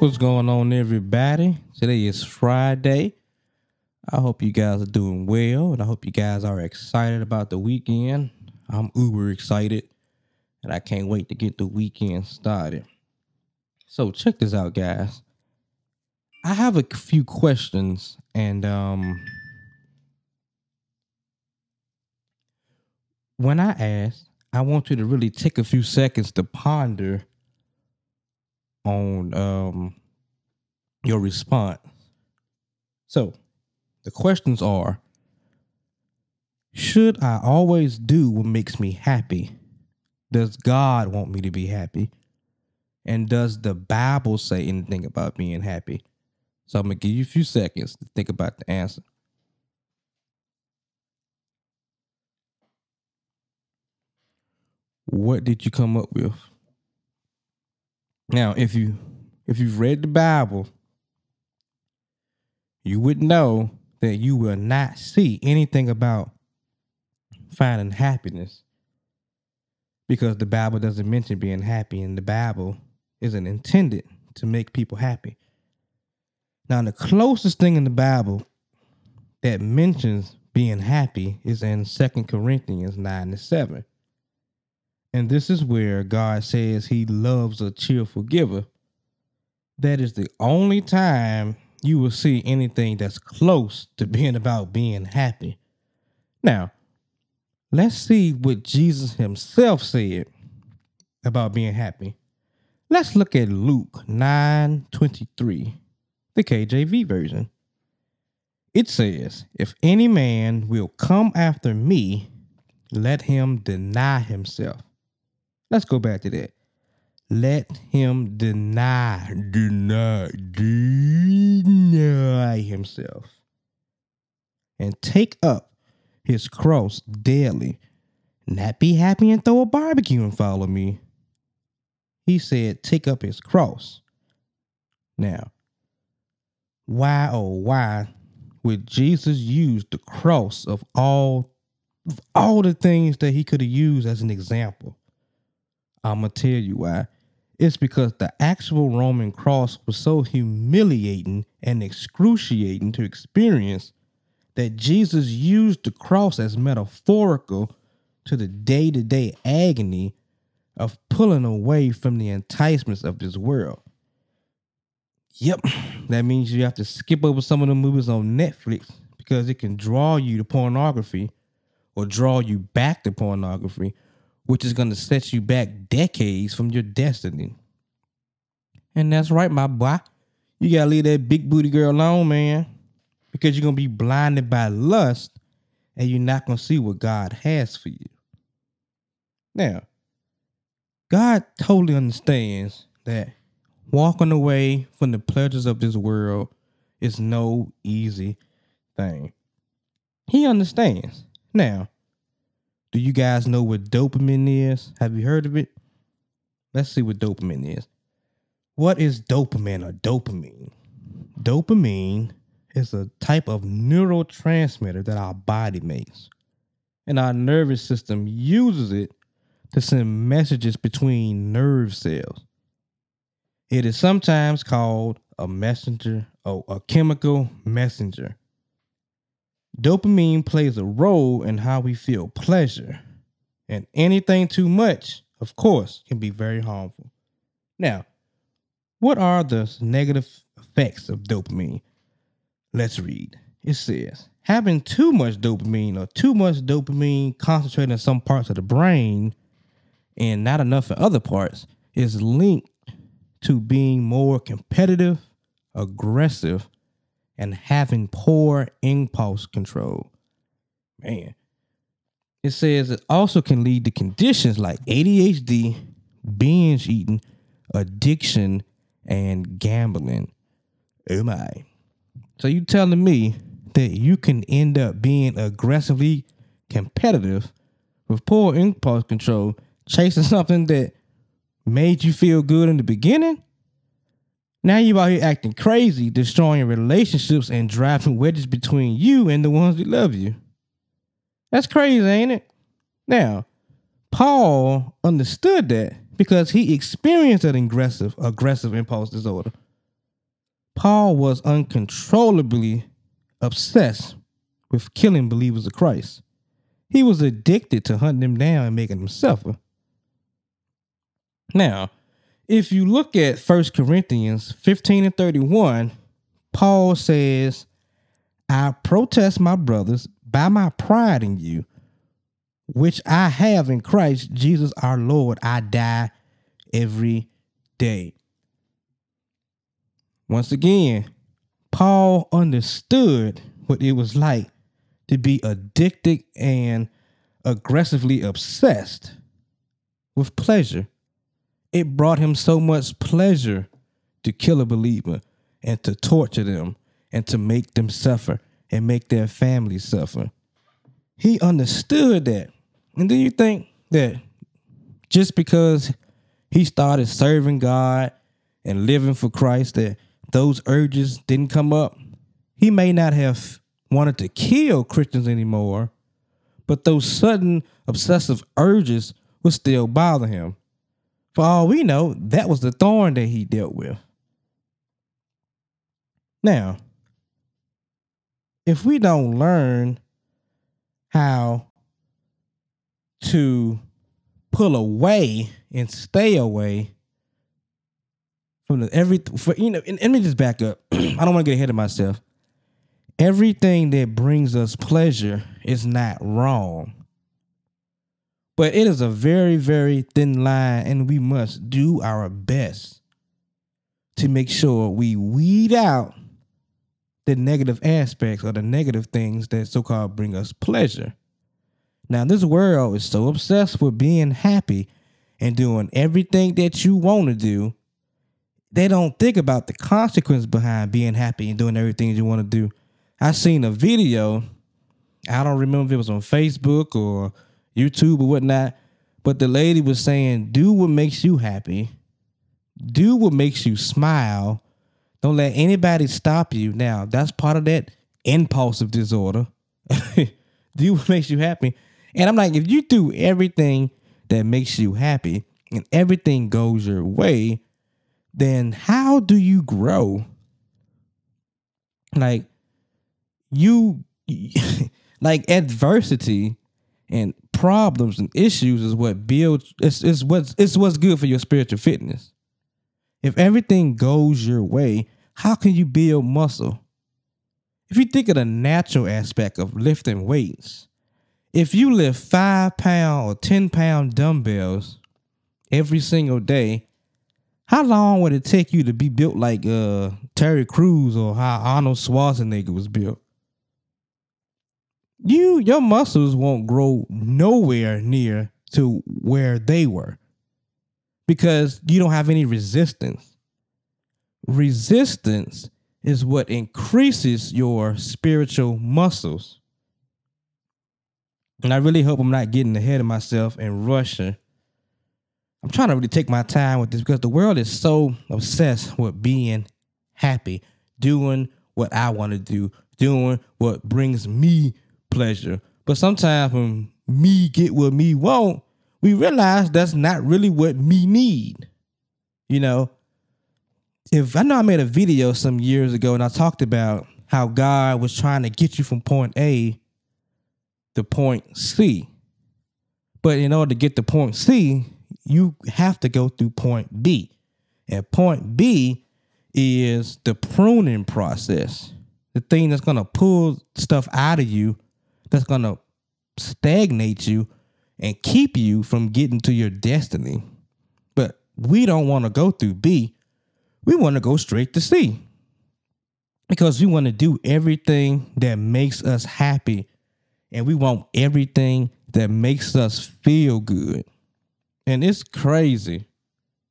What's going on, everybody? Today is Friday. I hope you guys are doing well, and I hope you guys are excited about the weekend. I'm uber excited, and I can't wait to get the weekend started. So, check this out, guys. I have a few questions, and um, when I ask, I want you to really take a few seconds to ponder on um your response. So, the questions are Should I always do what makes me happy? Does God want me to be happy? And does the Bible say anything about being happy? So, I'm going to give you a few seconds to think about the answer. What did you come up with? Now, if you if you've read the Bible, you would know that you will not see anything about finding happiness because the Bible doesn't mention being happy, and the Bible isn't intended to make people happy. Now, the closest thing in the Bible that mentions being happy is in Second Corinthians 9 and 7. And this is where God says he loves a cheerful giver. That is the only time you will see anything that's close to being about being happy. Now, let's see what Jesus himself said about being happy. Let's look at Luke 9 23, the KJV version. It says, If any man will come after me, let him deny himself Let's go back to that. Let him deny, deny, deny himself and take up his cross daily. Not be happy and throw a barbecue and follow me. He said, take up his cross. Now, why oh why would Jesus use the cross of all of all the things that he could have used as an example? I'm going to tell you why. It's because the actual Roman cross was so humiliating and excruciating to experience that Jesus used the cross as metaphorical to the day to day agony of pulling away from the enticements of this world. Yep, that means you have to skip over some of the movies on Netflix because it can draw you to pornography or draw you back to pornography which is going to set you back decades from your destiny. And that's right, my boy. You got to leave that big booty girl alone, man, because you're going to be blinded by lust and you're not going to see what God has for you. Now, God totally understands that walking away from the pleasures of this world is no easy thing. He understands. Now, do you guys know what dopamine is? Have you heard of it? Let's see what dopamine is. What is dopamine or dopamine? Dopamine is a type of neurotransmitter that our body makes. And our nervous system uses it to send messages between nerve cells. It is sometimes called a messenger or a chemical messenger. Dopamine plays a role in how we feel pleasure, and anything too much, of course, can be very harmful. Now, what are the negative effects of dopamine? Let's read. It says, having too much dopamine or too much dopamine concentrated in some parts of the brain and not enough in other parts is linked to being more competitive, aggressive, and having poor impulse control. Man, it says it also can lead to conditions like ADHD, binge eating, addiction, and gambling. Oh my. So you telling me that you can end up being aggressively competitive with poor impulse control, chasing something that made you feel good in the beginning? Now you out here acting crazy, destroying relationships and driving wedges between you and the ones that love you. That's crazy, ain't it? Now, Paul understood that because he experienced an aggressive, aggressive impulse disorder. Paul was uncontrollably obsessed with killing believers of Christ. He was addicted to hunting them down and making them suffer. Now, if you look at 1 Corinthians 15 and 31, Paul says, I protest my brothers by my pride in you, which I have in Christ Jesus our Lord. I die every day. Once again, Paul understood what it was like to be addicted and aggressively obsessed with pleasure. It brought him so much pleasure to kill a believer and to torture them and to make them suffer and make their families suffer. He understood that. And do you think that just because he started serving God and living for Christ that those urges didn't come up? He may not have wanted to kill Christians anymore, but those sudden obsessive urges would still bother him. For all we know, that was the thorn that he dealt with. Now, if we don't learn how to pull away and stay away from the every for you know, and, let me just back up. I don't want to get ahead of myself. Everything that brings us pleasure is not wrong. But it is a very, very thin line, and we must do our best to make sure we weed out the negative aspects or the negative things that so called bring us pleasure. Now, this world is so obsessed with being happy and doing everything that you want to do, they don't think about the consequence behind being happy and doing everything you want to do. I seen a video, I don't remember if it was on Facebook or YouTube or whatnot, but the lady was saying, do what makes you happy, do what makes you smile, don't let anybody stop you. Now, that's part of that impulsive disorder. do what makes you happy. And I'm like, if you do everything that makes you happy and everything goes your way, then how do you grow? Like, you, like, adversity and problems and issues is what builds, it's, it's, what's, it's what's good for your spiritual fitness. If everything goes your way, how can you build muscle? If you think of the natural aspect of lifting weights, if you lift five pound or 10 pound dumbbells every single day, how long would it take you to be built like uh, Terry Crews or how Arnold Schwarzenegger was built? You your muscles won't grow nowhere near to where they were because you don't have any resistance. Resistance is what increases your spiritual muscles. And I really hope I'm not getting ahead of myself and rushing. I'm trying to really take my time with this because the world is so obsessed with being happy, doing what I want to do, doing what brings me pleasure. But sometimes when me get what me want, we realize that's not really what me need. You know, if I know I made a video some years ago and I talked about how God was trying to get you from point A to point C. But in order to get to point C, you have to go through point B. And point B is the pruning process. The thing that's going to pull stuff out of you that's going to stagnate you and keep you from getting to your destiny. But we don't want to go through B. We want to go straight to C. Because we want to do everything that makes us happy and we want everything that makes us feel good. And it's crazy.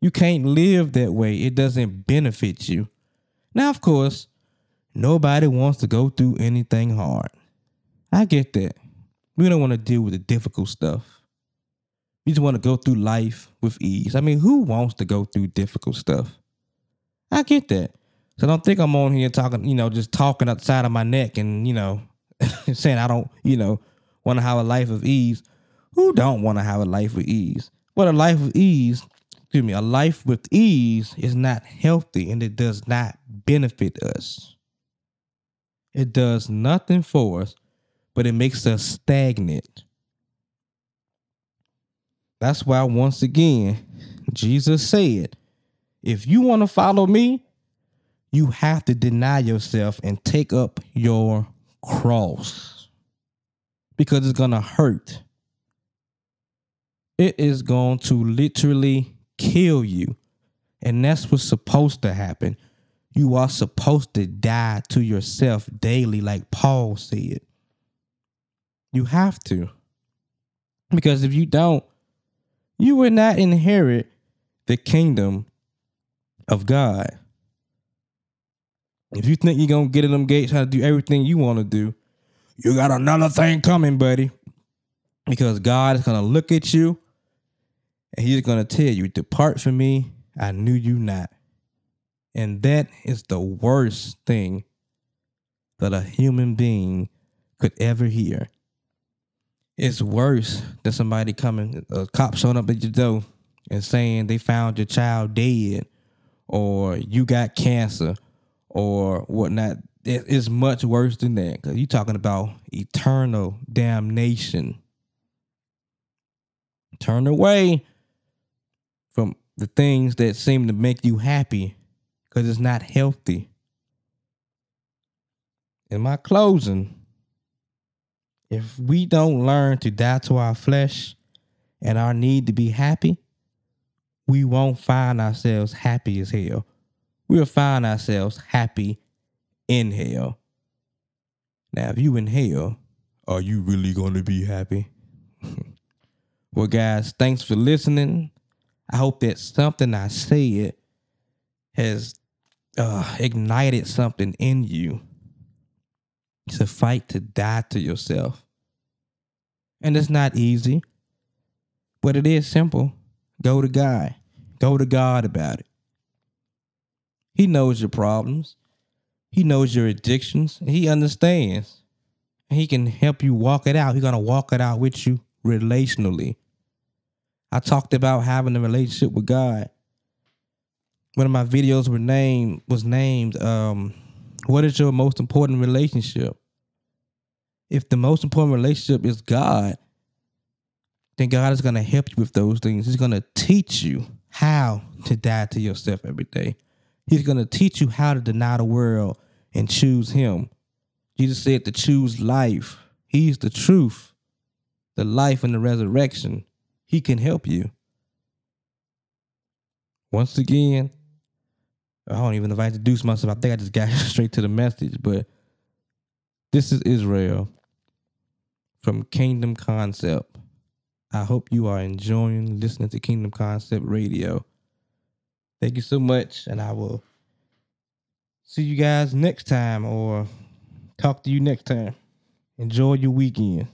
You can't live that way. It doesn't benefit you. Now, of course, nobody wants to go through anything hard. I get that. We don't want to deal with the difficult stuff. We just want to go through life with ease. I mean, who wants to go through difficult stuff? I get that. So don't think I'm on here talking, you know, just talking outside of my neck and, you know, saying I don't, you know, want to have a life of ease. Who don't want to have a life of ease? But a life of ease excuse me, a life with ease is not healthy and it does not benefit us. It does nothing for us, but it makes us stagnant. That's why, once again, Jesus said, if you want to follow me, you have to deny yourself and take up your cross because it's going to hurt. It is going to literally kill you. And that's what's supposed to happen. You are supposed to die to yourself daily, like Paul said. You have to. Because if you don't, you will not inherit the kingdom of God. If you think you're gonna get in them gates, how to do everything you want to do, you got another thing coming, buddy. Because God is gonna look at you and He's gonna tell you, Depart from me, I knew you not. And that is the worst thing that a human being could ever hear. It's worse than somebody coming, a cop showing up at your door and saying they found your child dead or you got cancer or whatnot. It's much worse than that because you're talking about eternal damnation. Turn away from the things that seem to make you happy because it's not healthy. In my closing, if we don't learn to die to our flesh and our need to be happy, we won't find ourselves happy as hell. We'll find ourselves happy in hell. Now, if you in hell, are you really going to be happy? well, guys, thanks for listening. I hope that something I said has uh, ignited something in you to fight to die to yourself. And it's not easy, but it is simple. Go to God. Go to God about it. He knows your problems. He knows your addictions. He understands. He can help you walk it out. He's going to walk it out with you relationally. I talked about having a relationship with God. One of my videos were named was named um, what is your most important relationship? If the most important relationship is God, then God is going to help you with those things. He's going to teach you how to die to yourself every day. He's going to teach you how to deny the world and choose Him. Jesus said to choose life. He's the truth, the life, and the resurrection. He can help you. Once again, I don't even know if I introduced myself. I think I just got straight to the message, but this is Israel from Kingdom Concept. I hope you are enjoying listening to Kingdom Concept Radio. Thank you so much, and I will see you guys next time or talk to you next time. Enjoy your weekend.